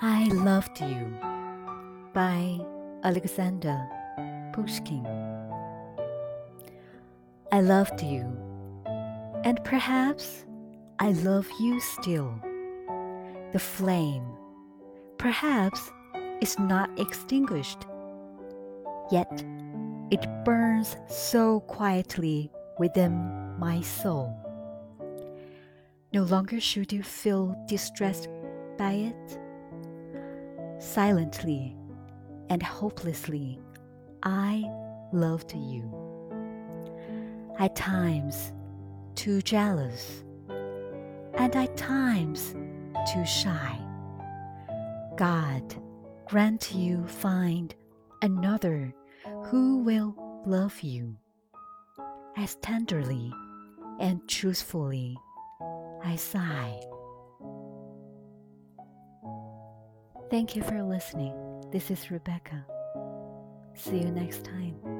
I Loved You by Alexander Pushkin. I loved you, and perhaps I love you still. The flame, perhaps, is not extinguished, yet it burns so quietly within my soul. No longer should you feel distressed by it. Silently and hopelessly, I loved you. At times, too jealous, and at times, too shy. God grant you find another who will love you as tenderly and truthfully I. Thank you for listening. This is Rebecca. See you next time.